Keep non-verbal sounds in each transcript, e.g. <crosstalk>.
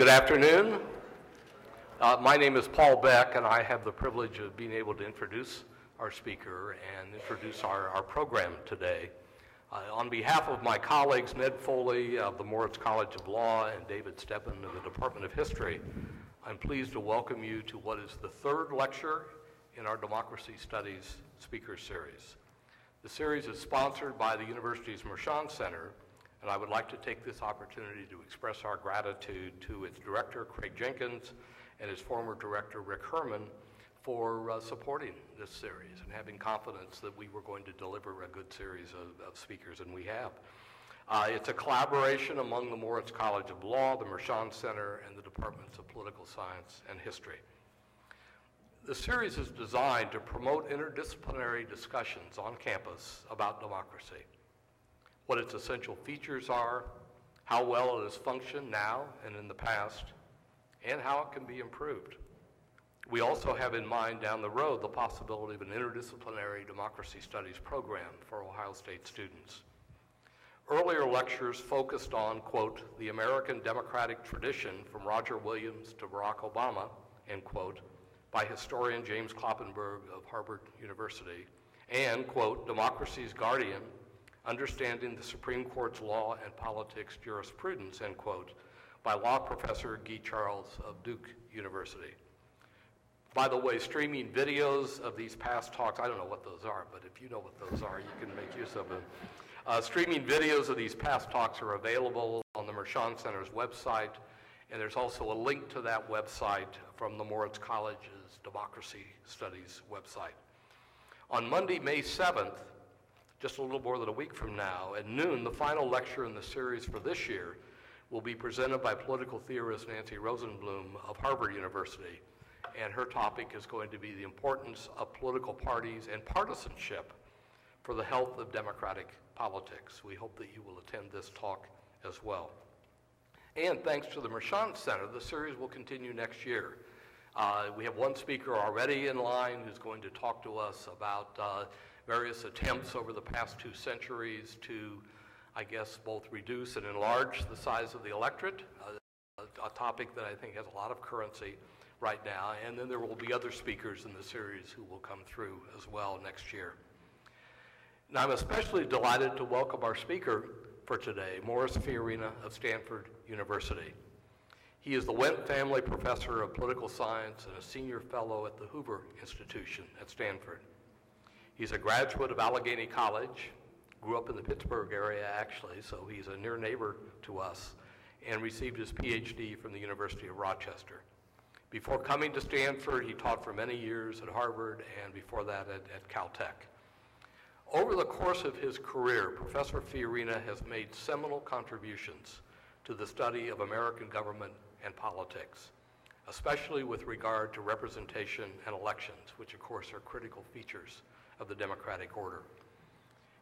Good afternoon. Uh, my name is Paul Beck, and I have the privilege of being able to introduce our speaker and introduce our, our program today. Uh, on behalf of my colleagues, Ned Foley of the Moritz College of Law and David Stebenne of the Department of History, I'm pleased to welcome you to what is the third lecture in our Democracy Studies Speaker Series. The series is sponsored by the university's Mershon Center, and I would like to take this opportunity to express our gratitude to its director, Craig Jenkins, and his former director, Rick Herrmann, for uh, supporting this series and having confidence that we were going to deliver a good series of, of speakers, and we have. Uh, it's a collaboration among the Moritz College of Law, the Mershon Center, and the Departments of Political Science and History. The series is designed to promote interdisciplinary discussions on campus about democracy, what its essential features are, how well it has functioned now and in the past, and how it can be improved. We also have in mind down the road the possibility of an interdisciplinary democracy studies program for Ohio State students. Earlier lectures focused on, quote, the American democratic tradition from Roger Williams to Barack Obama, end quote, by historian James Kloppenberg of Harvard University, and, quote, Democracy's Guardian, Understanding the Supreme Court's Law and Politics Jurisprudence, end quote, by law professor Guy Charles of Duke University. By the way, streaming videos of these past talks, I don't know what those are, but if you know what those are, you can make use of them. Uh, streaming videos of these past talks are available on the Mershon Center's website, and there's also a link to that website from the Moritz College's Democracy Studies website. On Monday, May 7th, just a little more than a week from now, at noon, the final lecture in the series for this year will be presented by political theorist Nancy Rosenblum of Harvard University. And her topic is going to be the importance of political parties and partisanship for the health of democratic politics. We hope that you will attend this talk as well. And thanks to the Mershon Center, the series will continue next year. Uh, we have one speaker already in line who's going to talk to us about uh, various attempts over the past two centuries to, I guess, both reduce and enlarge the size of the electorate, uh, a, a topic that I think has a lot of currency right now. And then there will be other speakers in the series who will come through as well next year. Now, I'm especially delighted to welcome our speaker for today, Morris Fiorina of Stanford University. He is the Wendt Family Professor of Political Science and a Senior Fellow at the Hoover Institution at Stanford. He's a graduate of Allegheny College, grew up in the Pittsburgh area actually, so he's a near neighbor to us, and received his PhD from the University of Rochester. Before coming to Stanford, he taught for many years at Harvard and before that at, at Caltech. Over the course of his career, Professor Fiorina has made seminal contributions to the study of American government and politics, especially with regard to representation and elections, which of course are critical features of the democratic order.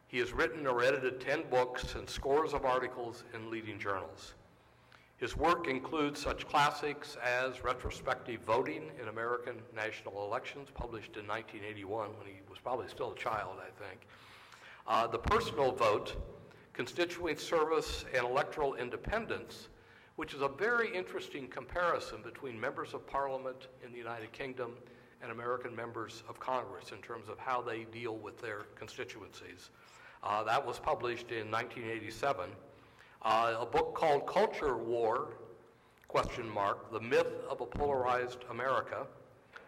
He has written or edited 10 books and scores of articles in leading journals. His work includes such classics as Retrospective Voting in American National Elections, published in 1981 when he was probably still a child, I think. Uh, the Personal Vote, Constituent Service and Electoral Independence, which is a very interesting comparison between members of parliament in the United Kingdom and American members of Congress in terms of how they deal with their constituencies. Uh, that was published in 1987. Uh, a book called Culture War, question mark, The Myth of a Polarized America.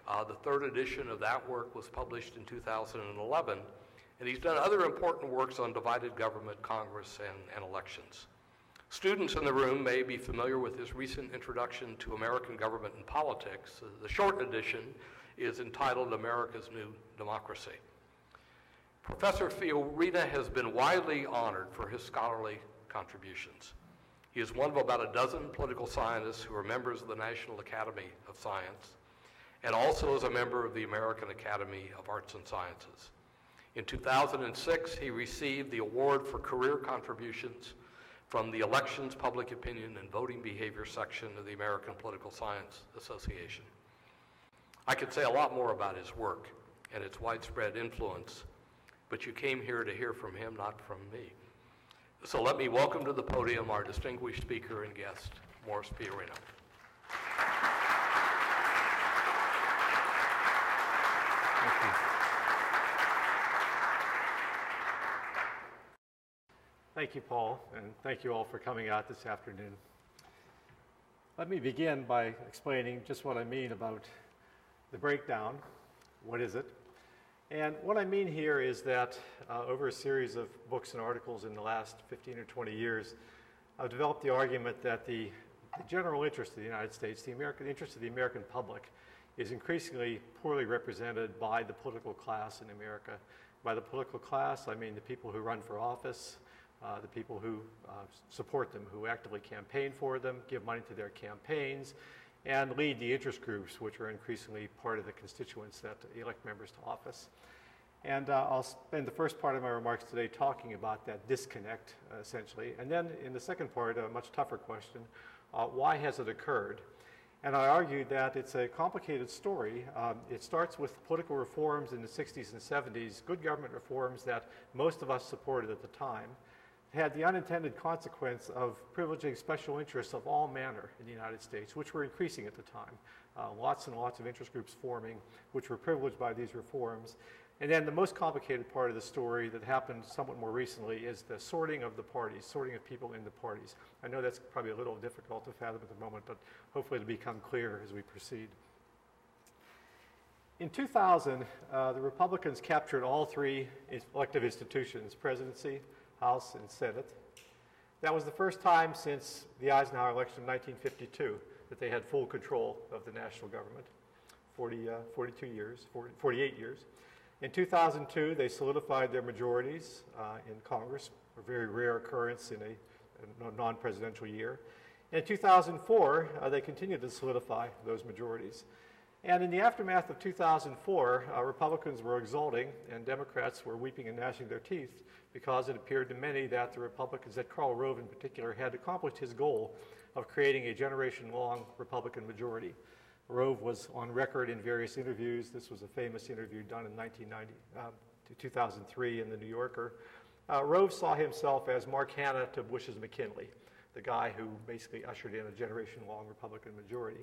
Uh, the third edition of that work was published in 2011. And he's done other important works on divided government, Congress, and, and elections. Students in the room may be familiar with his recent introduction to American government and politics. The short edition is entitled America's New Democracy. Professor Fiorina has been widely honored for his scholarly contributions. He is one of about a dozen political scientists who are members of the National Academy of Science and also is a member of the American Academy of Arts and Sciences. In 2006, he received the Award for Career Contributions from the Elections, Public Opinion, and Voting Behavior section of the American Political Science Association. I could say a lot more about his work and its widespread influence, but you came here to hear from him, not from me. So let me welcome to the podium our distinguished speaker and guest, Morris Fiorina. Thank you. Thank you, Paul, and thank you all for coming out this afternoon. Let me begin by explaining just what I mean about the breakdown. What is it? And what I mean here is that uh, over a series of books and articles in the last 15 or 20 years, I've developed the argument that the, the general interest of the United States, the American interest of the American public, is increasingly poorly represented by the political class in America. By the political class, I mean the people who run for office, uh, the people who uh, support them, who actively campaign for them, give money to their campaigns, and lead the interest groups, which are increasingly part of the constituents that elect members to office. And uh, I'll spend the first part of my remarks today talking about that disconnect, uh, essentially. And then in the second part, a much tougher question uh, why has it occurred? And I argue that it's a complicated story. Um, it starts with political reforms in the 60s and 70s, good government reforms that most of us supported at the time had the unintended consequence of privileging special interests of all manner in the United States, which were increasing at the time. Uh, lots and lots of interest groups forming, which were privileged by these reforms. And then the most complicated part of the story that happened somewhat more recently is the sorting of the parties, sorting of people in the parties. I know that's probably a little difficult to fathom at the moment, but hopefully it'll become clear as we proceed. In 2000, uh, the Republicans captured all three elective institutions presidency, House and Senate. That was the first time since the Eisenhower election of 1952 that they had full control of the national government, 40, uh, 42 years, 40, 48 years. In 2002, they solidified their majorities uh, in Congress, a very rare occurrence in a, a non-presidential year. In 2004, uh, they continued to solidify those majorities. And in the aftermath of 2004, uh, Republicans were exulting and Democrats were weeping and gnashing their teeth because it appeared to many that the Republicans, that Karl Rove in particular, had accomplished his goal of creating a generation long Republican majority. Rove was on record in various interviews. This was a famous interview done in 1990, uh, 2003 in The New Yorker. Uh, Rove saw himself as Mark Hanna to Bush's McKinley, the guy who basically ushered in a generation long Republican majority.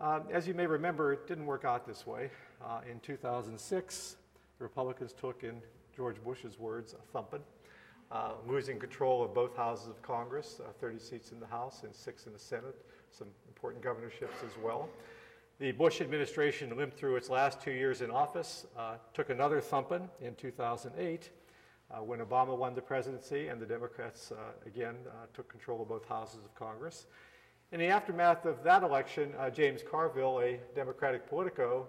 Um, as you may remember, it didn't work out this way. Uh, in 2006, the Republicans took in George Bush's words, a thumping, uh, losing control of both houses of Congress, uh, 30 seats in the House and six in the Senate, some important governorships as well. The Bush administration limped through its last two years in office, uh, took another thumping in 2008 uh, when Obama won the presidency, and the Democrats uh, again uh, took control of both houses of Congress. In the aftermath of that election, James Carville, a Democratic politico,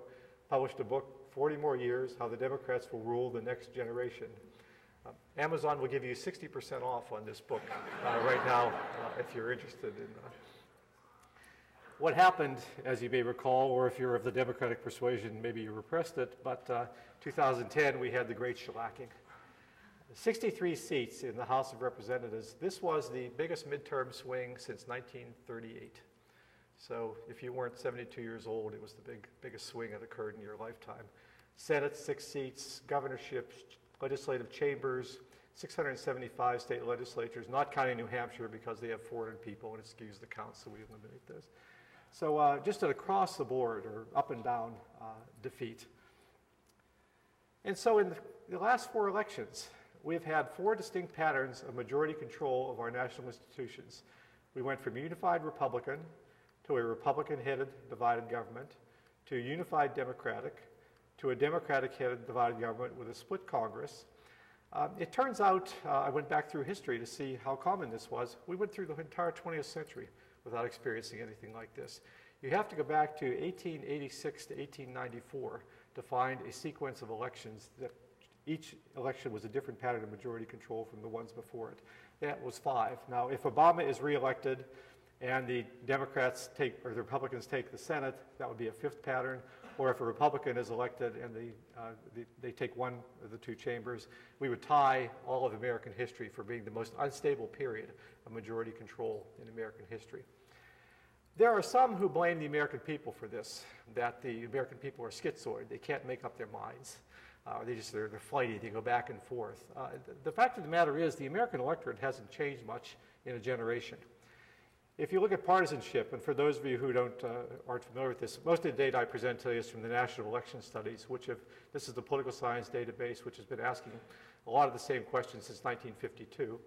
published a book 40 more years, how the Democrats will rule the next generation. Uh, Amazon will give you 60% off on this book uh, right now uh, if you're interested in. Uh, what happened, as you may recall, or if you're of the Democratic persuasion, maybe you repressed it, but uh, 2010 we had the great shellacking. 63 seats in the House of Representatives. This was the biggest midterm swing since 1938. So if you weren't 72 years old, it was the big, biggest swing that occurred in your lifetime. Senate, six seats, governorships, legislative chambers, 675 state legislatures, not counting New Hampshire because they have 400 people and skews the count, so we eliminate this. So uh, just an across the board or up and down uh, defeat. And so in the last four elections, we've had four distinct patterns of majority control of our national institutions. We went from unified Republican to a Republican headed divided government to a unified Democratic to a Democratic-headed divided government with a split Congress. Um, it turns out, uh, I went back through history to see how common this was. We went through the entire 20th century without experiencing anything like this. You have to go back to 1886 to 1894 to find a sequence of elections that each election was a different pattern of majority control from the ones before it. That was five. Now, if Obama is reelected and the Democrats take, or the Republicans take the Senate, that would be a fifth pattern or if a Republican is elected and the, uh, the, they take one of the two chambers, we would tie all of American history for being the most unstable period of majority control in American history. There are some who blame the American people for this, that the American people are schizoid. They can't make up their minds. Uh, they just, they're, they're flighty. They go back and forth. Uh, the, fact of the matter is the American electorate hasn't changed much in a generation. If you look at partisanship, and for those of you who don't, uh, aren't familiar with this, most of the data I present today is from the National Election Studies, which have, this is the political science database, which has been asking a lot of the same questions since 1952.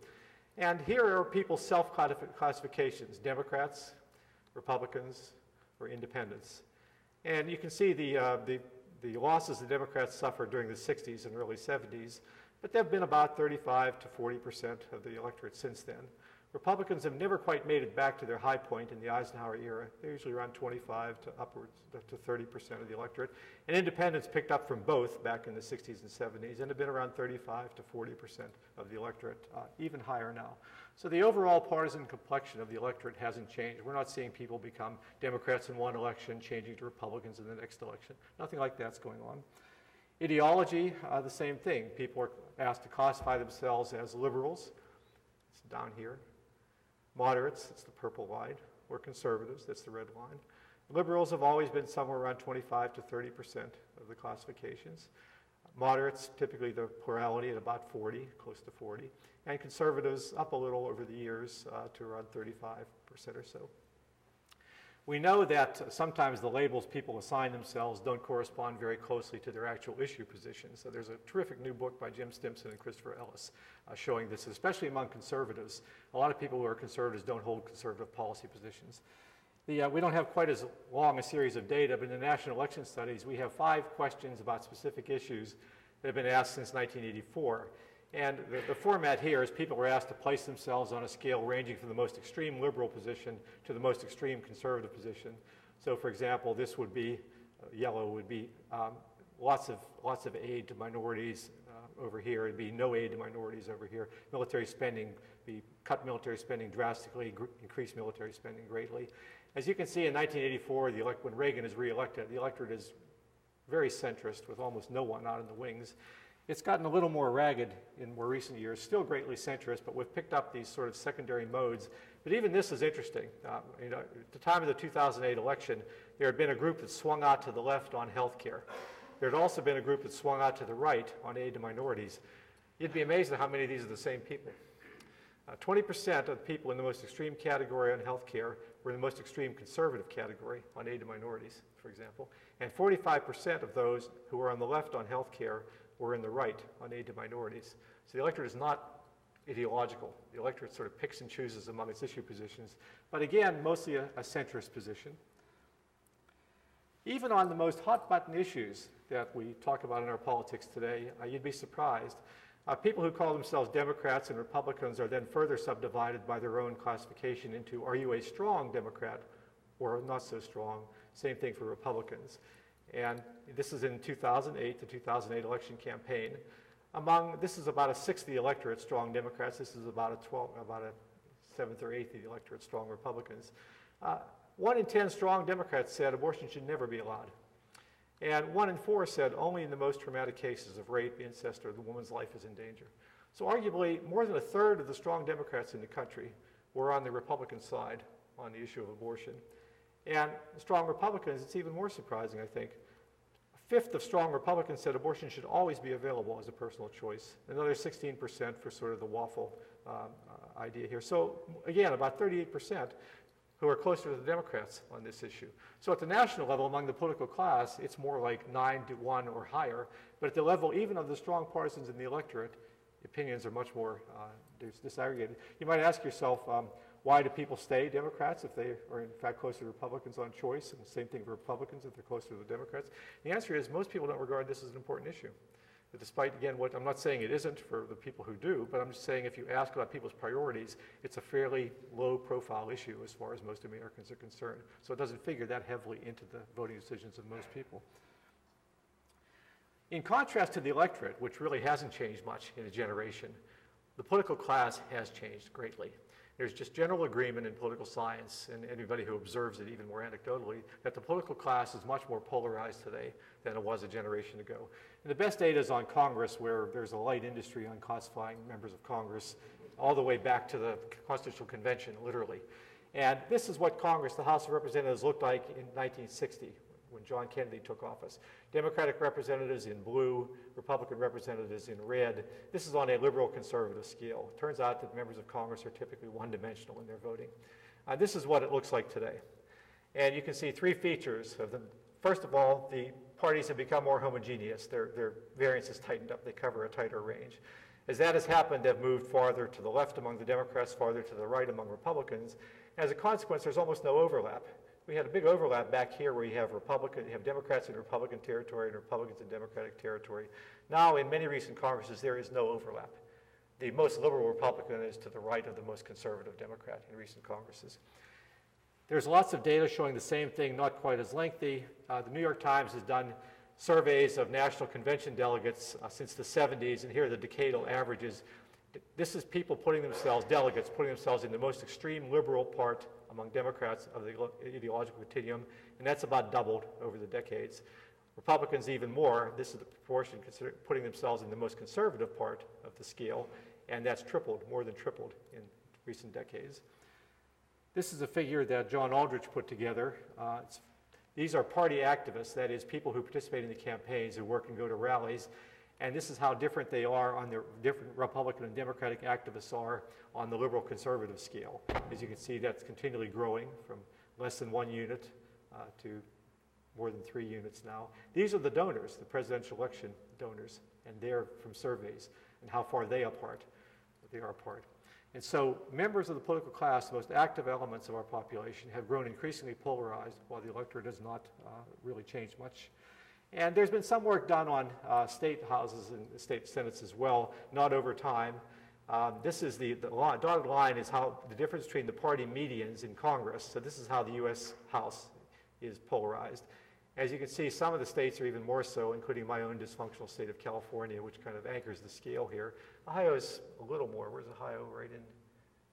And here are people's self-classifications, Democrats, Republicans, or independents. And you can see the, uh, the, the losses the Democrats suffered during the 60s and early 70s, but they've been about 35 to 40 percent of the electorate since then. Republicans have never quite made it back to their high point in the Eisenhower era. They're usually around 25 to upwards to 30 percent of the electorate. And independents picked up from both back in the 60s and 70s and have been around 35 to 40 percent of the electorate, uh, even higher now. So the overall partisan complexion of the electorate hasn't changed. We're not seeing people become Democrats in one election, changing to Republicans in the next election. Nothing like that's going on. Ideology, uh, the same thing. People are asked to classify themselves as liberals. It's down here. Moderates, it's the purple line, or conservatives, that's the red line. Liberals have always been somewhere around 25 to 30 percent of the classifications. Moderates, typically the plurality at about 40, close to 40. And conservatives up a little over the years uh, to around 35 percent or so. We know that sometimes the labels people assign themselves don't correspond very closely to their actual issue positions. So there's a terrific new book by Jim Stimson and Christopher Ellis uh, showing this, especially among conservatives. A lot of people who are conservatives don't hold conservative policy positions. The, uh, we don't have quite as long a series of data, but in the national election studies, we have five questions about specific issues that have been asked since 1984. And the, the, format here is people were asked to place themselves on a scale ranging from the most extreme liberal position to the most extreme conservative position. So, for example, this would be uh, yellow would be um, lots of lots of aid to minorities uh, over here. It'd be no aid to minorities over here. Military spending be cut military spending drastically, gr- increase military spending greatly. As you can see, in 1984, the elect- when Reagan is reelected, the electorate is very centrist, with almost no one out in the wings. It's gotten a little more ragged in more recent years, still greatly centrist, but we've picked up these sort of secondary modes. But even this is interesting. Uh, you know, at the time of the 2008 election, there had been a group that swung out to the left on health care. There had also been a group that swung out to the right on aid to minorities. You'd be amazed at how many of these are the same people. Uh, 20% of the people in the most extreme category on health care were in the most extreme conservative category on aid to minorities, for example. And 45% of those who were on the left on health care were in the right on aid to minorities. So the electorate is not ideological. The electorate sort of picks and chooses among its issue positions, but again, mostly a, a centrist position. Even on the most hot button issues that we talk about in our politics today, uh, you'd be surprised. Uh, people who call themselves Democrats and Republicans are then further subdivided by their own classification into are you a strong Democrat or not so strong? Same thing for Republicans. And this is in 2008, the 2008 election campaign. Among, this is about a sixth of the electorate strong Democrats. This is about a 12, about a seventh or eighth of the electorate strong Republicans. Uh, one in 10 strong Democrats said abortion should never be allowed. And one in four said only in the most traumatic cases of rape, incest, or the woman's life is in danger. So arguably, more than a third of the strong Democrats in the country were on the Republican side on the issue of abortion. And strong Republicans, it's even more surprising, I think. Fifth of strong Republicans said abortion should always be available as a personal choice. Another 16% for sort of the waffle uh, idea here. So again, about 38% who are closer to the Democrats on this issue. So at the national level, among the political class, it's more like 9 to 1 or higher. But at the level even of the strong partisans in the electorate, opinions are much more uh, disaggregated. You might ask yourself, um, why do people stay Democrats if they are in fact closer to Republicans on choice? And the same thing for Republicans if they're closer to the Democrats. The answer is most people don't regard this as an important issue. But despite, again, what I'm not saying it isn't for the people who do, but I'm just saying if you ask about people's priorities, it's a fairly low profile issue as far as most Americans are concerned. So it doesn't figure that heavily into the voting decisions of most people. In contrast to the electorate, which really hasn't changed much in a generation, the political class has changed greatly. There's just general agreement in political science, and anybody who observes it even more anecdotally, that the political class is much more polarized today than it was a generation ago. And the best data is on Congress, where there's a light industry on classifying members of Congress all the way back to the Constitutional Convention, literally. And this is what Congress, the House of Representatives, looked like in 1960 when John Kennedy took office. Democratic representatives in blue, Republican representatives in red. This is on a liberal conservative scale. It turns out that members of Congress are typically one dimensional in their voting. Uh, this is what it looks like today. And you can see three features of them. First of all, the parties have become more homogeneous. Their, their variance has tightened up. They cover a tighter range. As that has happened, they've moved farther to the left among the Democrats, farther to the right among Republicans. As a consequence, there's almost no overlap. We had a big overlap back here where you have Republican, you have Democrats in Republican territory and Republicans in Democratic territory. Now, in many recent Congresses, there is no overlap. The most liberal Republican is to the right of the most conservative Democrat in recent Congresses. There's lots of data showing the same thing, not quite as lengthy. Uh, the New York Times has done surveys of National Convention delegates uh, since the 70s, and here are the decadal averages. This is people putting themselves, delegates, putting themselves in the most extreme liberal part among Democrats of the ideological continuum, and that's about doubled over the decades. Republicans even more, this is the proportion putting themselves in the most conservative part of the scale, and that's tripled, more than tripled in recent decades. This is a figure that John Aldrich put together. Uh, these are party activists, that is, people who participate in the campaigns, who work and go to rallies. And this is how different they are on the different Republican and Democratic activists are on the liberal conservative scale. As you can see, that's continually growing from less than one unit uh, to more than three units now. These are the donors, the presidential election donors, and they're from surveys and how far they apart, they are apart. And so members of the political class, the most active elements of our population, have grown increasingly polarized while the electorate has not uh, really changed much. And there's been some work done on uh, state houses and state senates as well, not over time. Um, this is the, the line, dotted line is how the difference between the party medians in Congress. So this is how the U.S. House is polarized. As you can see, some of the states are even more so, including my own dysfunctional state of California, which kind of anchors the scale here. Ohio is a little more. Where's Ohio? Right in,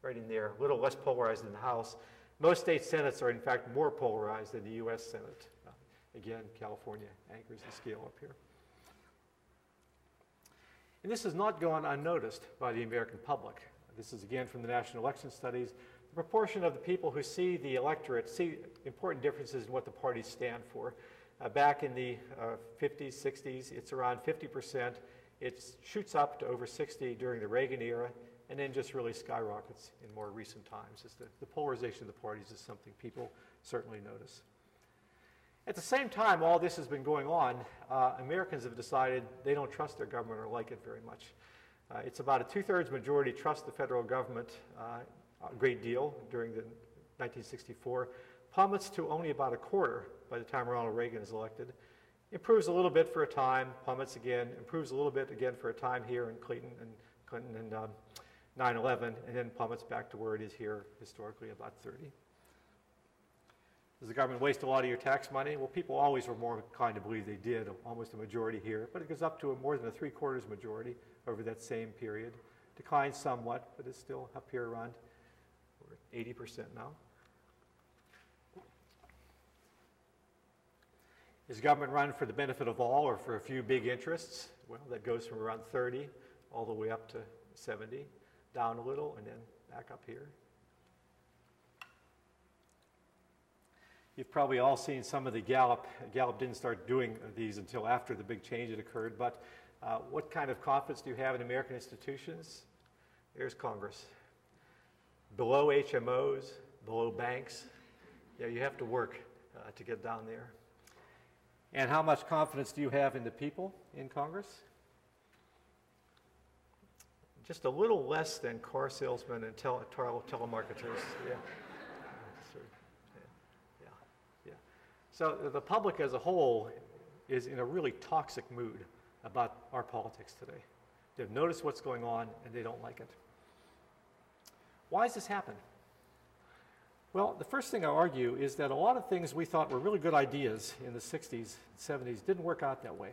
right in there. A little less polarized than the House. Most state senates are, in fact, more polarized than the U.S. Senate. Again, California anchors the scale up here. And this has not gone unnoticed by the American public. This is again from the National Election Studies. The proportion of the people who see the electorate see important differences in what the parties stand for. Uh, back in the uh, 50s, 60s, it's around 50%. It shoots up to over 60 during the Reagan era, and then just really skyrockets in more recent times. The, the, polarization of the parties is something people certainly notice. At the same time, all this has been going on, uh, Americans have decided they don't trust their government or like it very much. Uh, it's about a two-thirds majority trust the federal government uh, a great deal during the 1964, plummets to only about a quarter by the time Ronald Reagan is elected. Improves a little bit for a time, plummets again, improves a little bit again for a time here in Clinton and Clinton and um, 9/11, and then plummets back to where it is here historically, about 30. Does the government waste a lot of your tax money? Well, people always were more inclined to believe they did, almost a majority here, but it goes up to a more than a three quarters majority over that same period. Declines somewhat, but it's still up here around 80% now. Is government run for the benefit of all or for a few big interests? Well, that goes from around 30 all the way up to 70, down a little, and then back up here. You've probably all seen some of the Gallup. Gallup didn't start doing these until after the big change had occurred, but uh, what kind of confidence do you have in American institutions? There's Congress below HMOs, below banks. Yeah, you have to work uh, to get down there. And how much confidence do you have in the people in Congress? Just a little less than car salesmen and tele- tele- telemarketers. Yeah. So the public as a whole is in a really toxic mood about our politics today. They've noticed what's going on and they don't like it. Why has this happened? Well, the first thing I argue is that a lot of things we thought were really good ideas in the 60s, 70s didn't work out that way.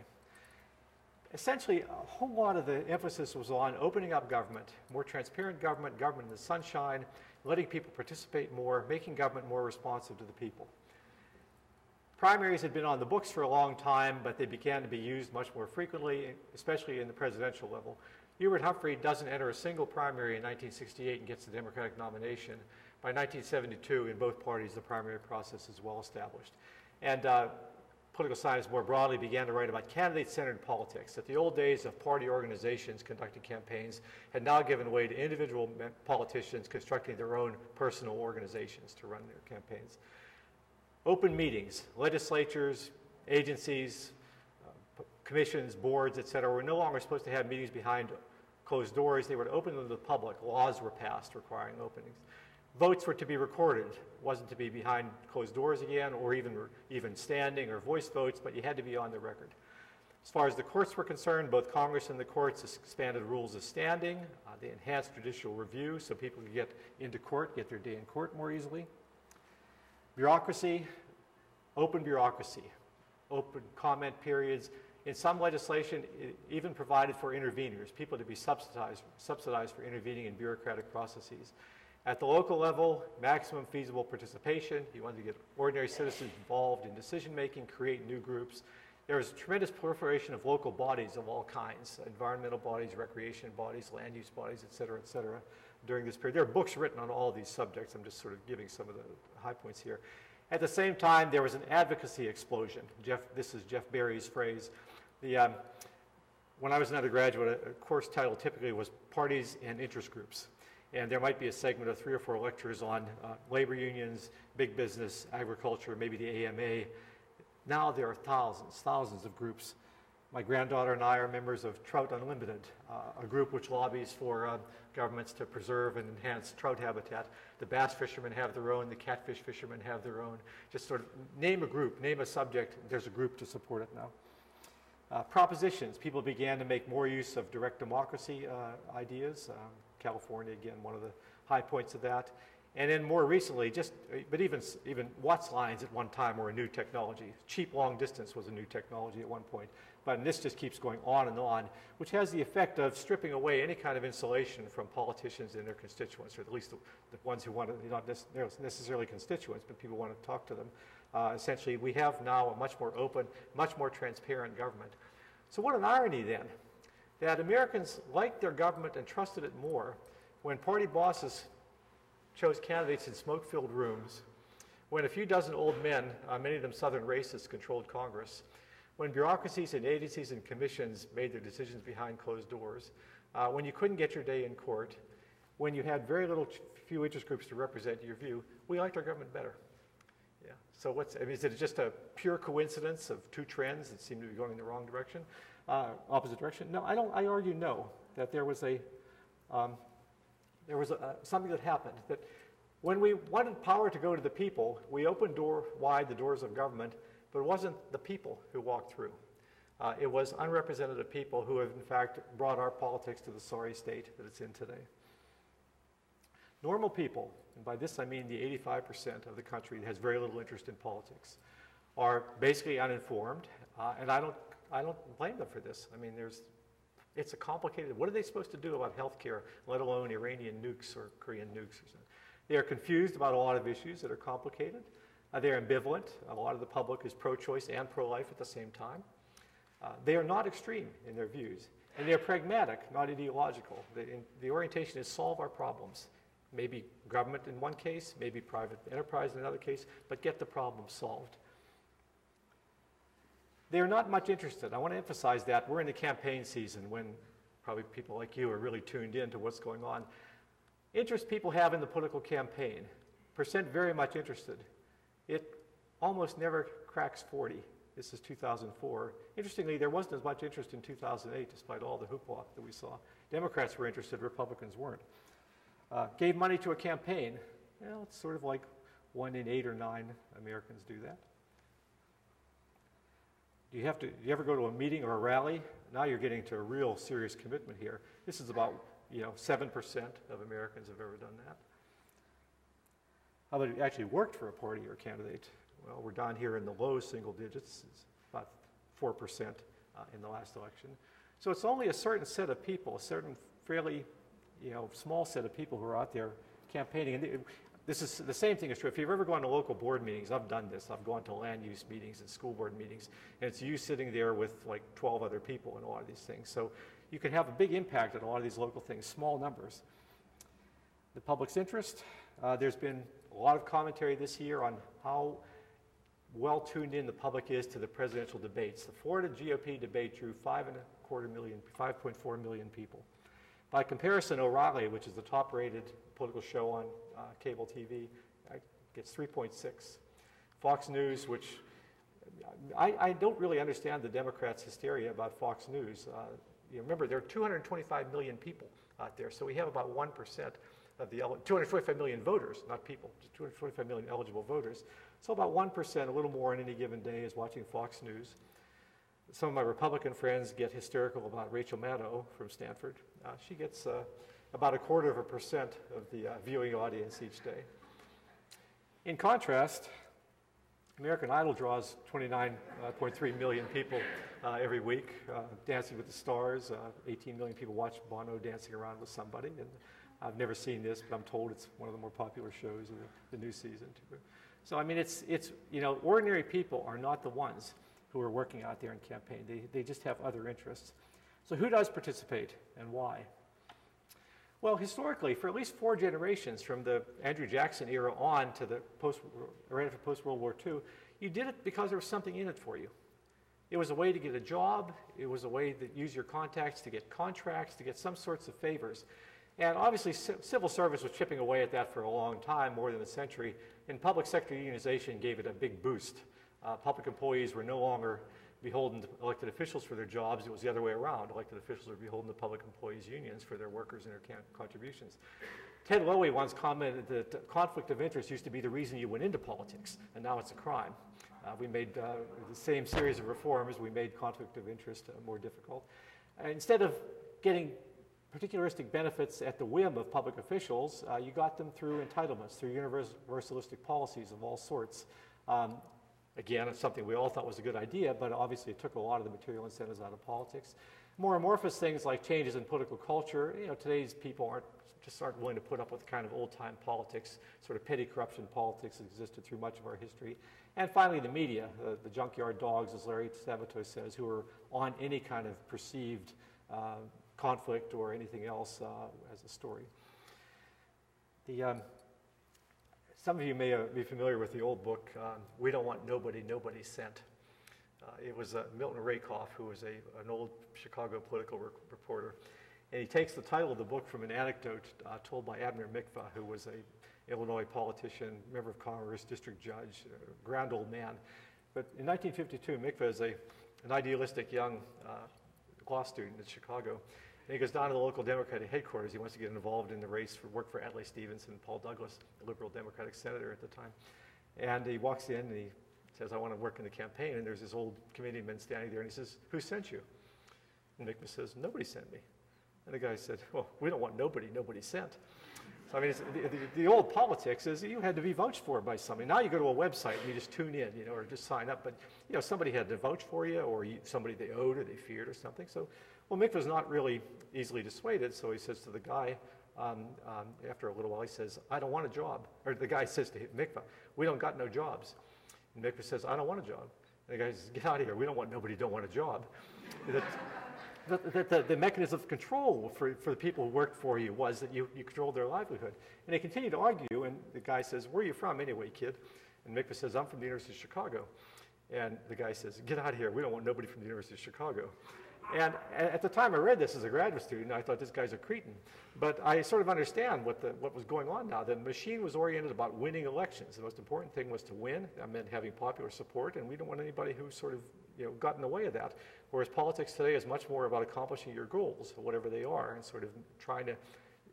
Essentially, a whole lot of the emphasis was on opening up government, more transparent government, government in the sunshine, letting people participate more, making government more responsive to the people. Primaries had been on the books for a long time, but they began to be used much more frequently, especially in the presidential level. Hubert Humphrey doesn't enter a single primary in 1968 and gets the Democratic nomination. By 1972, in both parties, the primary process is well established. And uh, political science more broadly began to write about candidate-centered politics, that the old days of party organizations conducting campaigns had now given way to individual politicians constructing their own personal organizations to run their campaigns. Open meetings, legislatures, agencies, uh, commissions, boards, et cetera, were no longer supposed to have meetings behind closed doors. They were to open them to the public. Laws were passed requiring openings. Votes were to be recorded. It wasn't to be behind closed doors again, or even even standing or voice votes, but you had to be on the record. As far as the courts were concerned, both Congress and the courts expanded rules of standing. Uh, they enhanced judicial review so people could get into court, get their day in court more easily. Bureaucracy, open bureaucracy, open comment periods. In some legislation, it even provided for interveners, people to be subsidized, subsidized for intervening in bureaucratic processes. At the local level, maximum feasible participation. You wanted to get ordinary citizens involved in decision making, create new groups. There was tremendous proliferation of local bodies of all kinds environmental bodies, recreation bodies, land use bodies, et cetera, et cetera, during this period. There are books written on all these subjects. I'm just sort of giving some of the high points here. At the same time, there was an advocacy explosion. Jeff, this is Jeff Berry's phrase. The, um, when I was an undergraduate, a, course title typically was Parties and Interest Groups. And there might be a segment of three or four lectures on uh, labor unions, big business, agriculture, maybe the AMA. Now there are thousands, thousands of groups. My granddaughter and I are members of Trout Unlimited, uh, a group which lobbies for uh, governments to preserve and enhance trout habitat. The bass fishermen have their own, the catfish fishermen have their own. Just sort of name a group, name a subject, there's a group to support it now. Uh, propositions, people began to make more use of direct democracy uh, ideas. Um, California, again, one of the high points of that. And then more recently, just, but even, even WATS lines at one time were a new technology. Cheap long distance was a new technology at one point. But this just keeps going on and on, which has the effect of stripping away any kind of insulation from politicians and their constituents, or at least the, the ones who want to, not necessarily constituents, but people want to talk to them. Uh, essentially, we have now a much more open, much more transparent government. So, what an irony then that Americans liked their government and trusted it more when party bosses chose candidates in smoke filled rooms, when a few dozen old men, uh, many of them Southern racists, controlled Congress, when bureaucracies and agencies and commissions made their decisions behind closed doors, uh, when you couldn't get your day in court, when you had very little few interest groups to represent your view, we liked our government better. Yeah. So what's, I mean, is it just a pure coincidence of two trends that seem to be going in the wrong direction? uh, opposite direction? No, I don't. I argue no. That there was a um, there was a, uh, something that happened that when we wanted power to go to the people, we opened door wide the doors of government, but it wasn't the people who walked through. Uh, it was unrepresentative people who have, in fact, brought our politics to the sorry state that it's in today. Normal people, and by this I mean the 85% of the country that has very little interest in politics, are basically uninformed, uh, and I don't I don't blame them for this. I mean, there's, it's a complicated, what are they supposed to do about health care, let alone Iranian nukes or Korean nukes or something? They are confused about a lot of issues that are complicated. Uh, they're ambivalent. A lot of the public is pro choice and pro life at the same time. Uh, they are not extreme in their views. And they're pragmatic, not ideological. The, in, the orientation is solve our problems. Maybe government in one case, maybe private enterprise in another case, but get the problem solved. They're not much interested. I want to emphasize that. We're in the campaign season when probably people like you are really tuned in to what's going on. Interest people have in the political campaign, percent very much interested. It almost never cracks 40. This is 2004. Interestingly, there wasn't as much interest in 2008, despite all the hoopla that we saw. Democrats were interested, Republicans weren't. Uh, gave money to a campaign. Well, it's sort of like one in eight or nine Americans do that. Do you have to, do you ever go to a meeting or a rally? Now you're getting to a real serious commitment here. This is about, you know, 7% of Americans have ever done that. How about you actually worked for a party or candidate? Well, we're down here in the low single digits, it's about 4% uh, in the last election. So it's only a certain set of people, a certain fairly, you know, small set of people who are out there campaigning. And this is the same thing is true. If you've ever gone to local board meetings, I've done this. I've gone to land use meetings and school board meetings, and it's you sitting there with like 12 other people and a lot of these things. So you can have a big impact on a lot of these local things, small numbers. The public's interest. Uh, there's been a lot of commentary this year on how well tuned in the public is to the presidential debates. The Florida GOP debate drew five and a quarter million, 5.4 million people. By comparison, O'Reilly, which is the top-rated political show on uh, cable TV, uh, gets 3.6. Fox News, which I, I don't really understand the Democrats' hysteria about Fox News. Uh, you remember, there are 225 million people out there, so we have about 1% of the, el- 225 million voters, not people, just 225 million eligible voters. So about 1%, a little more on any given day, is watching Fox News. Some of my Republican friends get hysterical about Rachel Maddow from Stanford. Uh, she gets uh, about a quarter of a percent of the uh, viewing audience each day. In contrast, American Idol draws 29.3 million people uh, every week. Uh, Dancing with the Stars, uh, 18 million people watch Bono dancing around with somebody. And I've never seen this, but I'm told it's one of the more popular shows of the, the new season. Too. So, I mean, it's, it's, you know, ordinary people are not the ones who are working out there in campaign. They, they just have other interests. So, who does participate and why? Well, historically, for at least four generations, from the Andrew Jackson era on to the post, right after post World War II, you did it because there was something in it for you. It was a way to get a job. It was a way to use your contacts to get contracts, to get some sorts of favors. And obviously, civil service was chipping away at that for a long time, more than a century, and public sector unionization gave it a big boost. Uh, public employees were no longer beholden to elected officials for their jobs. It was the other way around. Elected officials were beholden to public employees' unions for their workers and their contributions. Ted Lowi once commented that conflict of interest used to be the reason you went into politics, and now it's a crime. Uh, we made uh, the same series of reforms, we made conflict of interest uh, more difficult. instead of getting particularistic benefits at the whim of public officials, uh, you got them through entitlements, through universalistic policies of all sorts. Um, Again, it's something we all thought was a good idea, but obviously it took a lot of the material incentives out of politics. More amorphous things like changes in political culture, you know, today's people aren't just aren't willing to put up with kind of old-time politics, sort of petty corruption politics that existed through much of our history. And finally, the media, uh, the junkyard dogs, as Larry Sabato says, who are on any kind of perceived uh, conflict or anything else uh, as a story. The, um, some of you may uh, be familiar with the old book, um, We Don't Want Nobody, Nobody Sent. Uh, it was uh, Milton Rakove, who was a, an old Chicago political re- reporter. And he takes the title of the book from an anecdote uh, told by Abner Mikva, who was a Illinois politician, member of Congress, district judge, grand old man. But in 1952, Mikva is a, an idealistic young uh, law student in Chicago. And he goes down to the local Democratic headquarters. He wants to get involved in the race for work for Adlai Stevenson, Paul Douglas, the liberal Democratic senator at the time. And he walks in and he says, I want to work in the campaign. And there's this old committeeman standing there and he says, Who sent you? And Mikva says, Nobody sent me. And the guy said, Well, we don't want nobody, nobody sent. So, I mean, the, the, the, old politics is that you had to be vouched for by somebody. Now you go to a website and you just tune in, you know, or just sign up. But, you know, somebody had to vouch for you or you, somebody they owed or they feared or something. So well, Mikva's not really easily dissuaded, so he says to the guy, um, um, after a little while, he says, I don't want a job. Or the guy says to Mikva, we don't got no jobs. And Mikva says, I don't want a job. And the guy says, get out of here. We don't want nobody don't want a job. <laughs> that, the, the, mechanism of control for, for the people who worked for you was that you, you controlled their livelihood. And they continue to argue, and the guy says, where are you from anyway, kid? And Mikva says, I'm from the University of Chicago. And the guy says, get out of here. We don't want nobody from the University of Chicago. And at the time I read this as a graduate student, I thought this guy's a cretin. But I sort of understand what, the, what was going on now. The machine was oriented about winning elections. The most important thing was to win. That meant having popular support, and we don't want anybody who sort of you know, got in the way of that. Whereas politics today is much more about accomplishing your goals, whatever they are, and sort of trying to,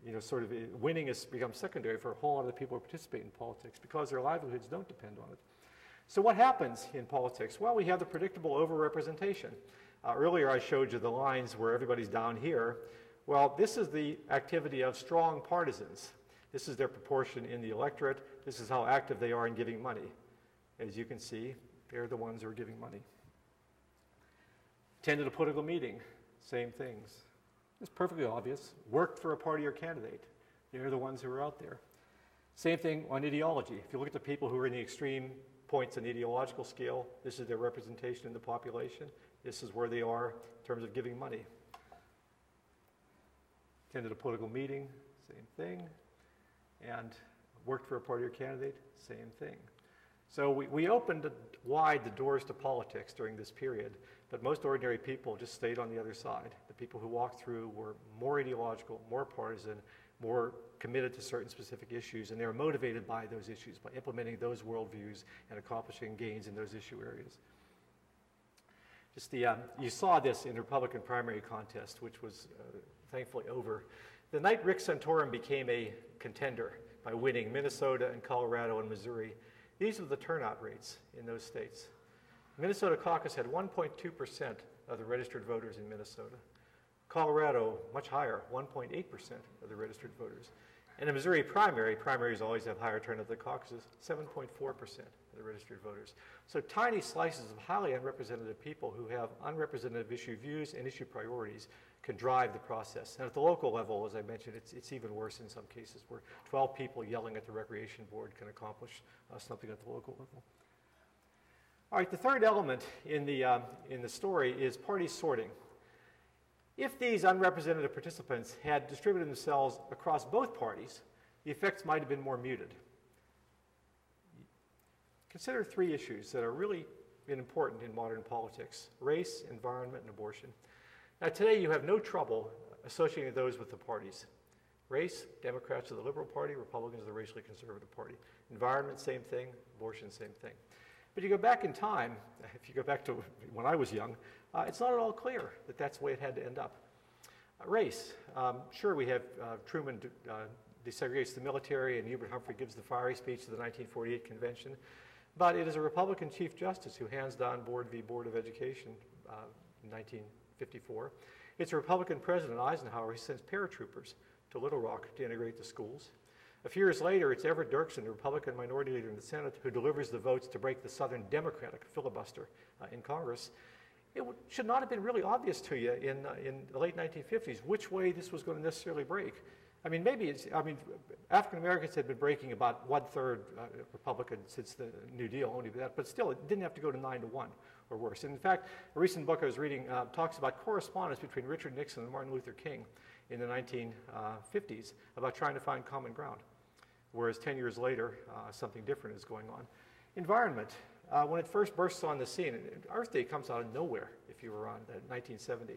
you know, sort of winning has become secondary for a whole lot of the people who participate in politics because their livelihoods don't depend on it. So what happens in politics? Well, we have the predictable overrepresentation. Uh, earlier I showed you the lines where everybody's down here. Well, this is the activity of strong partisans. This is their proportion in the electorate. This is how active they are in giving money. As you can see, they're the ones who are giving money. Attended a political meeting, same things. It's perfectly obvious. Worked for a party or candidate. They're the ones who are out there. Same thing on ideology. If you look at the people who are in the extreme points on the ideological scale, this is their representation in the population. This is where they are in terms of giving money. Attended a political meeting, same thing. And worked for a party or candidate, same thing. So we, we opened wide the doors to politics during this period, but most ordinary people just stayed on the other side. The people who walked through were more ideological, more partisan, more committed to certain specific issues, and they were motivated by those issues, by implementing those worldviews and accomplishing gains in those issue areas. Just the, um, you saw this in the Republican primary contest, which was uh, thankfully over. The night Rick Santorum became a contender by winning Minnesota and Colorado and Missouri, these were the turnout rates in those states. Minnesota caucus had 1.2% of the registered voters in Minnesota. Colorado, much higher, 1.8% of the registered voters. And the Missouri primary, primaries always have higher turnout than caucuses, 7.4% of the registered voters. So tiny slices of highly unrepresentative people who have unrepresentative issue views and issue priorities can drive the process. And at the local level, as I mentioned, it's, it's even worse in some cases where 12 people yelling at the recreation board can accomplish uh, something at the local level. All right, the third element in the, um, in the story is party sorting. If these unrepresented participants had distributed themselves across both parties, the effects might have been more muted. Consider three issues that are really important in modern politics race, environment, and abortion. Now, today you have no trouble associating those with the parties. Race, Democrats are the Liberal Party, Republicans are the racially conservative party. Environment, same thing, abortion, same thing. But you go back in time, if you go back to when I was young, uh, it's not at all clear that that's the way it had to end up. Uh, race, um, sure, we have uh, Truman uh, desegregates the military and Hubert Humphrey gives the fiery speech to the 1948 convention, but it is a Republican Chief Justice who hands down Brown v. Board of Education uh, in 1954. It's a Republican President Eisenhower who sends paratroopers to Little Rock to integrate the schools. A few years later, it's Everett Dirksen, the Republican minority leader in the Senate, who delivers the votes to break the Southern Democratic filibuster uh, in Congress. It should not have been really obvious to you in, uh, in the late 1950s which way this was going to necessarily break. I mean, maybe it's, I mean, African Americans had been breaking about one third uh, Republican since the New Deal, only that, but still, it didn't have to go to nine to one or worse. And in fact, a recent book I was reading uh, talks about correspondence between Richard Nixon and Martin Luther King in the 1950s about trying to find common ground. Whereas 10 years later, uh, something different is going on. Environment. Uh, when it first bursts on the scene, Earth Day comes out of nowhere, if you were on that 1970.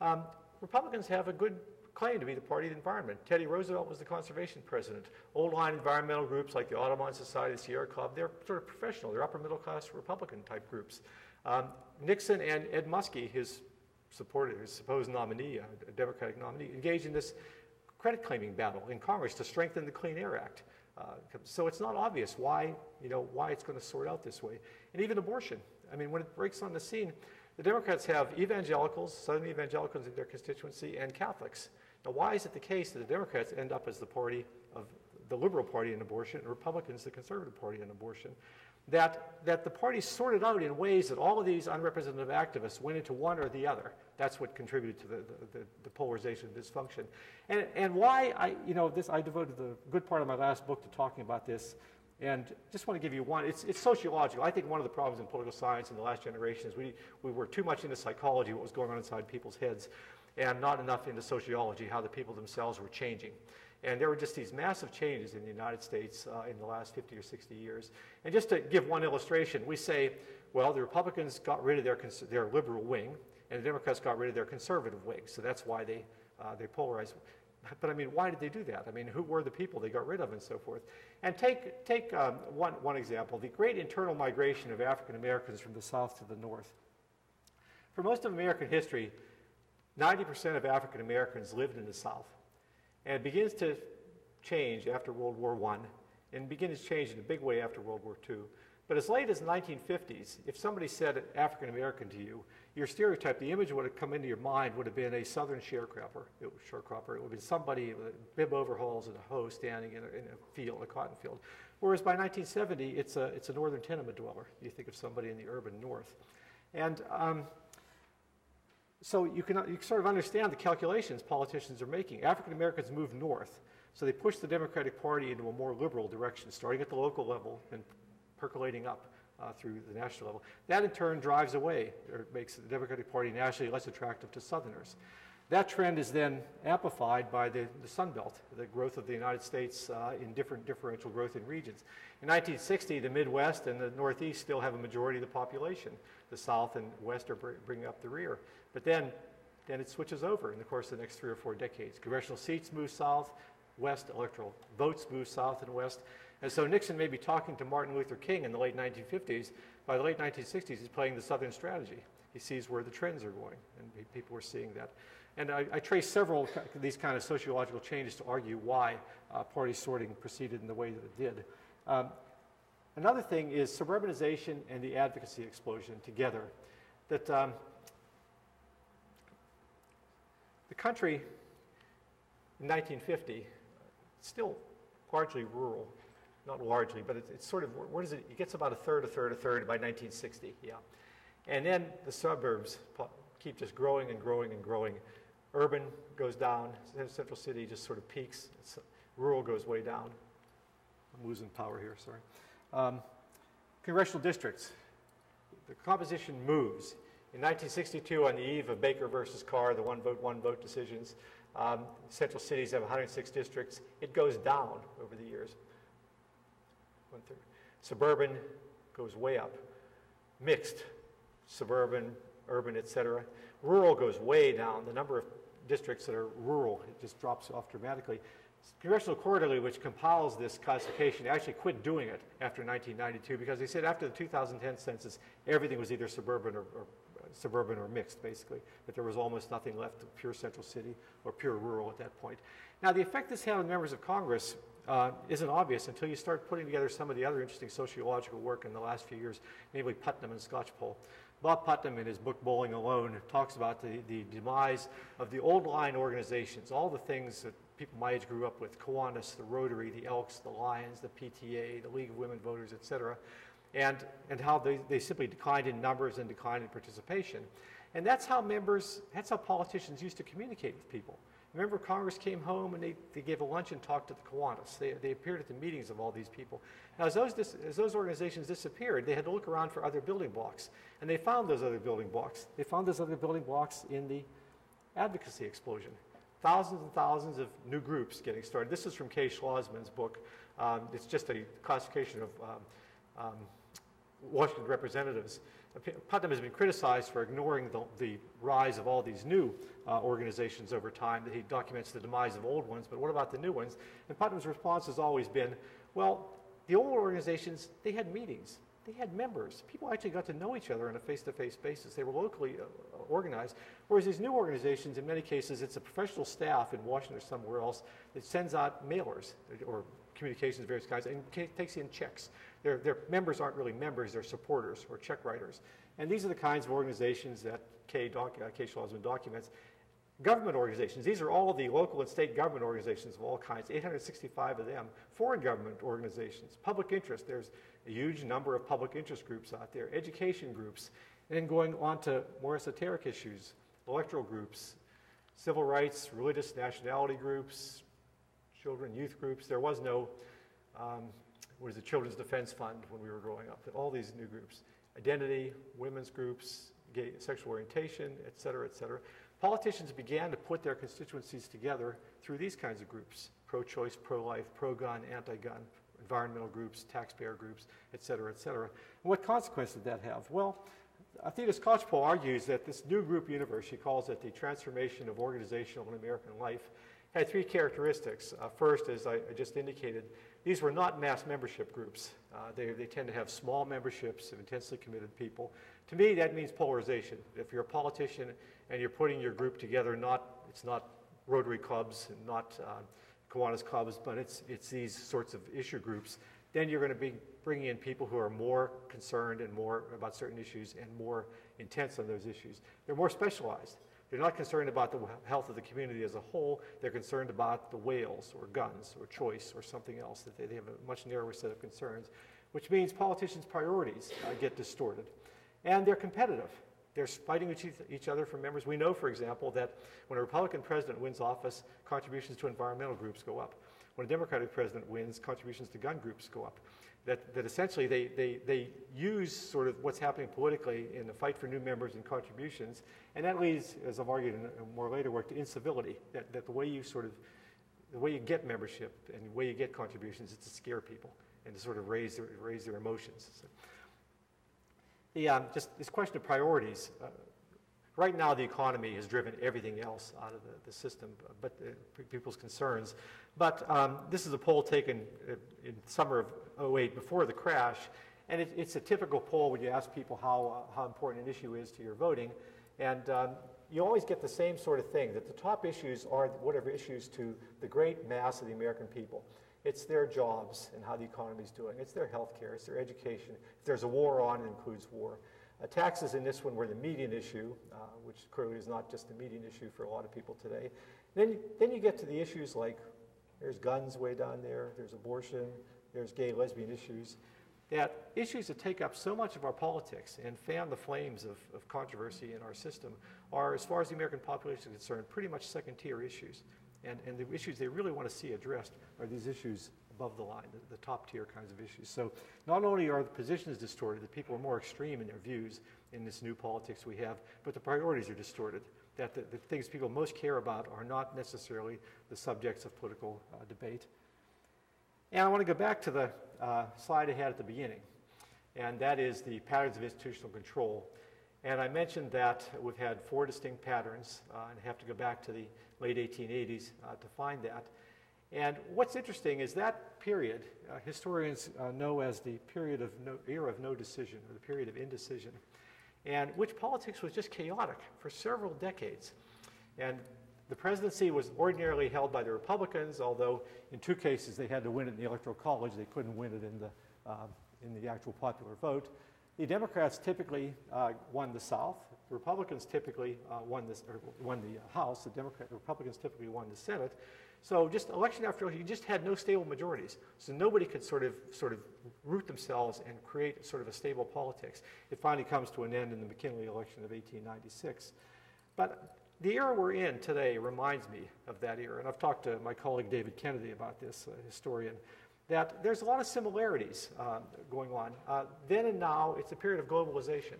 Um, Republicans have a good claim to be the party of the environment. Teddy Roosevelt was the conservation president. Old line environmental groups like the Audubon Society, the Sierra Club, they're sort of professional. They're upper middle class Republican type groups. Um, Nixon and Ed Muskie, his supporter, his supposed nominee, a Democratic nominee, engaged in this credit claiming battle in Congress to strengthen the Clean Air Act. Uh, so it's not obvious why, you know, why it's going to sort out this way. And even abortion. I mean, when it breaks on the scene, the Democrats have evangelicals, Southern evangelicals in their constituency, and Catholics. Now, why is it the case that the Democrats end up as the party of the liberal party in abortion and Republicans the conservative party in abortion? That, that the parties sorted out in ways that all of these unrepresentative activists went into one or the other. That's what contributed to the, the, the, polarization and dysfunction. And, and why I, you know, this, I devoted the good part of my last book to talking about this. And just want to give you one, it's, it's sociological. I think one of the problems in political science in the last generation is we, we were too much into psychology, what was going on inside people's heads, and not enough into sociology, how the people themselves were changing. And there were just these massive changes in the United States uh, in the last 50 or 60 years. And just to give one illustration, we say, well, the Republicans got rid of their, their liberal wing, and the Democrats got rid of their conservative wing. So that's why they, uh, they polarized. But I mean, why did they do that? I mean, who were the people they got rid of and so forth? And take, take um, one, one example the great internal migration of African Americans from the South to the North. For most of American history, 90% of African Americans lived in the South. And it begins to change after World War I and begins to change in a big way after World War II. But as late as the 1950s, if somebody said African American to you, your stereotype, the image would have come into your mind would have been a southern sharecropper. It was sharecropper. It would have been somebody with bib overalls and a hoe standing in a, in a field, a cotton field. Whereas by 1970, it's a, it's a northern tenement dweller. You think of somebody in the urban north. And um, so you can, you can sort of understand the calculations politicians are making. African Americans move north, so they push the Democratic Party into a more liberal direction, starting at the local level and percolating up uh, through the national level. That in turn drives away or makes the Democratic Party nationally less attractive to Southerners. That trend is then amplified by the, the Sun Belt, the growth of the United States uh, in different differential growth in regions. In 1960, the Midwest and the Northeast still have a majority of the population. The South and West are bringing up the rear. But then, then it switches over in the course of the next three or four decades. Congressional seats move south, west, electoral votes move south and west. And so Nixon may be talking to Martin Luther King in the late 1950s. By the late 1960s, he's playing the Southern strategy. He sees where the trends are going, and people are seeing that. And I, I trace several these kind of sociological changes to argue why uh, party sorting proceeded in the way that it did. Um, another thing is suburbanization and the advocacy explosion together. That um, the country in 1950, still largely rural, not largely, but it's, it's sort of, what is it? It gets about a third, a third, a third by 1960, yeah. And then the suburbs keep just growing and growing and growing. Urban goes down, central city just sort of peaks, rural goes way down. I'm losing power here, sorry. Um, congressional districts, the composition moves. In 1962, on the eve of Baker versus Carr, the one vote, one vote decisions, um, central cities have 106 districts. It goes down over the years. One third. Suburban goes way up. Mixed, suburban, urban, et cetera. Rural goes way down. The number of districts that are rural, it just drops off dramatically. Congressional Quarterly, which compiles this classification, actually quit doing it after 1992 because they said after the 2010 census, everything was either suburban or, or suburban or mixed, basically. That there was almost nothing left of pure central city or pure rural at that point. Now, the effect this had on members of Congress uh, isn't obvious until you start putting together some of the other interesting sociological work in the last few years, namely Putnam and Skocpol. Bob Putnam, in his book Bowling Alone, talks about the, the demise of the old line organizations, all the things that people my age grew up with Kiwanis, the Rotary, the Elks, the Lions, the PTA, the League of Women Voters, et cetera, and, and how they, they simply declined in numbers and declined in participation. And that's how members, that's how politicians used to communicate with people. Remember, Congress came home and they, they gave a lunch and talked to the Kiwanis. They, they appeared at the meetings of all these people. Now, as those, dis, as those organizations disappeared, they had to look around for other building blocks. And they found those other building blocks. They found those other building blocks in the advocacy explosion. Thousands and thousands of new groups getting started. This is from Kay Schlozman's book. Um, it's just a classification of um, um, Washington representatives. Putnam has been criticized for ignoring the, the rise of all these new uh, organizations over time, that he documents the demise of old ones, but what about the new ones? And Putnam's response has always been, well, the old organizations, they had meetings, they had members. People actually got to know each other on a face-to-face basis. They were locally uh, organized, whereas these new organizations, in many cases, it's a professional staff in Washington or somewhere else that sends out mailers or communications of various kinds and takes in checks. Their, their members aren't really members, they're supporters or check writers. And these are the kinds of organizations that Kay, doc, uh, Kay Schlozman documents. Government organizations, these are all the local and state government organizations of all kinds, 865 of them. Foreign government organizations, public interest, there's a huge number of public interest groups out there, education groups, and going on to more esoteric issues, electoral groups, civil rights, religious nationality groups, children, youth groups. There was no, um, what is it, Children's Defense Fund when we were growing up. All these new groups, identity, women's groups, gay, sexual orientation, et cetera, et cetera. Politicians began to put their constituencies together through these kinds of groups, pro-choice, pro-life, pro-gun, anti-gun, environmental groups, taxpayer groups, et cetera, et cetera. And what consequence did that have? Well, Athena Skocpol argues that this new group universe, she calls it the transformation of organizational and American life, had three characteristics. Uh, first, as I, I, just indicated, these were not mass membership groups. Uh, they, they tend to have small memberships of intensely committed people. To me, that means polarization. If you're a politician and you're putting your group together, not, it's not Rotary clubs and not uh, Kiwanis clubs, but it's, it's these sorts of issue groups, then you're going to be bringing in people who are more concerned and more about certain issues and more intense on those issues. They're more specialized. They're not concerned about the health of the community as a whole. They're concerned about the whales or guns or choice or something else. That they, they have a much narrower set of concerns, which means politicians' priorities uh, get distorted. And they're competitive. They're fighting each other for members. We know, for example, that when a Republican president wins office, contributions to environmental groups go up. When a Democratic president wins, contributions to gun groups go up. that, that essentially they, they, they use sort of what's happening politically in the fight for new members and contributions, and that leads, as I've argued in more later work, to incivility, that, that the way you sort of, the way you get membership and the way you get contributions is to scare people and to sort of raise their, raise their emotions. So, the, um, just this question of priorities. Uh, right now, the economy has driven everything else out of the, the system, but uh, people's concerns. But um, this is a poll taken uh, in summer of 08 before the crash, and it, it's a typical poll when you ask people how, uh, how important an issue is to your voting. And um, you always get the same sort of thing, that the top issues are whatever issues to the great mass of the American people. It's their jobs and how the economy is doing. It's their health care. It's their education. If there's a war on, it includes war. Uh, taxes in this one were the median issue, uh, which clearly is not just the median issue for a lot of people today. Then you, then you get to the issues like there's guns way down there, there's abortion, there's gay, lesbian issues. That issues that take up so much of our politics and fan the flames of, of controversy in our system are, as far as the American population is concerned, pretty much second tier issues. And, and the issues they really want to see addressed are these issues above the line, the, the, top tier kinds of issues. So not only are the positions distorted, the people are more extreme in their views in this new politics we have, but the priorities are distorted. That the, the things people most care about are not necessarily the subjects of political uh, debate. And I want to go back to the uh, slide I had at the beginning, and that is the patterns of institutional control. And I mentioned that we've had four distinct patterns, uh, and have to go back to the late 1880s uh, to find that. And what's interesting is that period, uh, historians uh, know as the period of no, era of no decision, or the period of indecision, and which politics was just chaotic for several decades. And the presidency was ordinarily held by the Republicans, although in two cases they had to win it in the Electoral College. They couldn't win it in the, uh, in the actual popular vote. The Democrats typically uh, won the South. The Republicans typically uh, won, this, won the House. The, Democrat, the Republicans typically won the Senate. So just election after election, you just had no stable majorities. So nobody could sort of, sort of root themselves and create sort of a stable politics. It finally comes to an end in the McKinley election of 1896. But the era we're in today reminds me of that era. And I've talked to my colleague David Kennedy about this, a historian that there's a lot of similarities uh, going on. Uh, then and now, it's a period of globalization.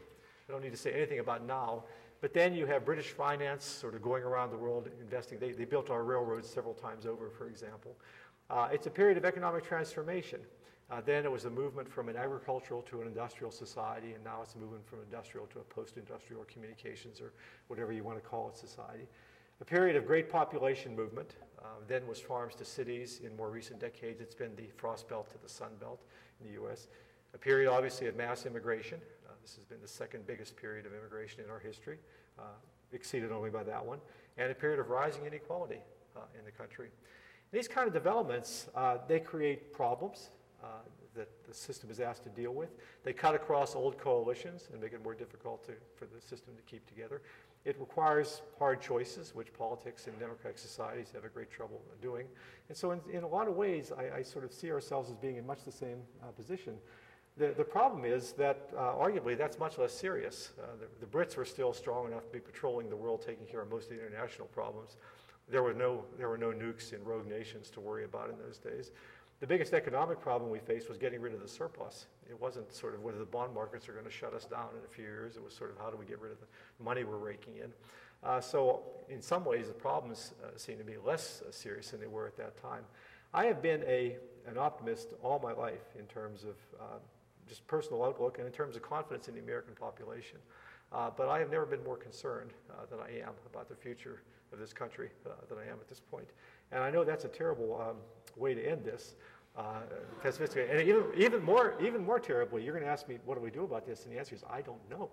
I don't need to say anything about now. But then you have British finance sort of going around the world investing. They, they built our railroads several times over, for example. Uh, it's a period of economic transformation. Uh, then it was a movement from an agricultural to an industrial society, and now it's a movement from industrial to a post-industrial communications or whatever you want to call it society. A period of great population movement. Uh, then was farms to cities. In more recent decades, it's been the frost belt to the sun belt in the U.S. A period, obviously, of mass immigration. This has been the second biggest period of immigration in our history, uh, exceeded only by that one. And a period of rising inequality uh, in the country. And these kind of developments, uh, they create problems that the system is asked to deal with. They cut across old coalitions and make it more difficult to, for the system to keep together. It requires hard choices, which politics and democratic societies have a great trouble doing. And so, in, in a lot of ways, I, I, sort of see ourselves as being in much the same uh, position. The, the problem is that, uh, arguably, that's much less serious. Uh, the, the, Brits were still strong enough to be patrolling the world, taking care of most of the international problems. There were no, there were no nukes in rogue nations to worry about in those days. The biggest economic problem we faced was getting rid of the surplus. It wasn't sort of whether the bond markets are going to shut us down in a few years. It was sort of how do we get rid of the money we're raking in. Uh, so in some ways, the problems uh, seem to be less uh, serious than they were at that time. I have been a, an optimist all my life in terms of uh, just personal outlook and in terms of confidence in the American population. Uh, but I have never been more concerned uh, than I am about the future of this country than I am at this point. And I know that's a terrible um, way to end this. Uh. And even, even, more, even more terribly, you're going to ask me, what do we do about this? And the answer is, I don't know.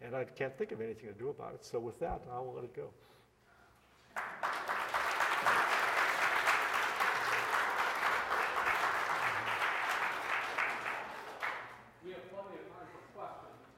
And I can't think of anything to do about it. So with that, I will let it go.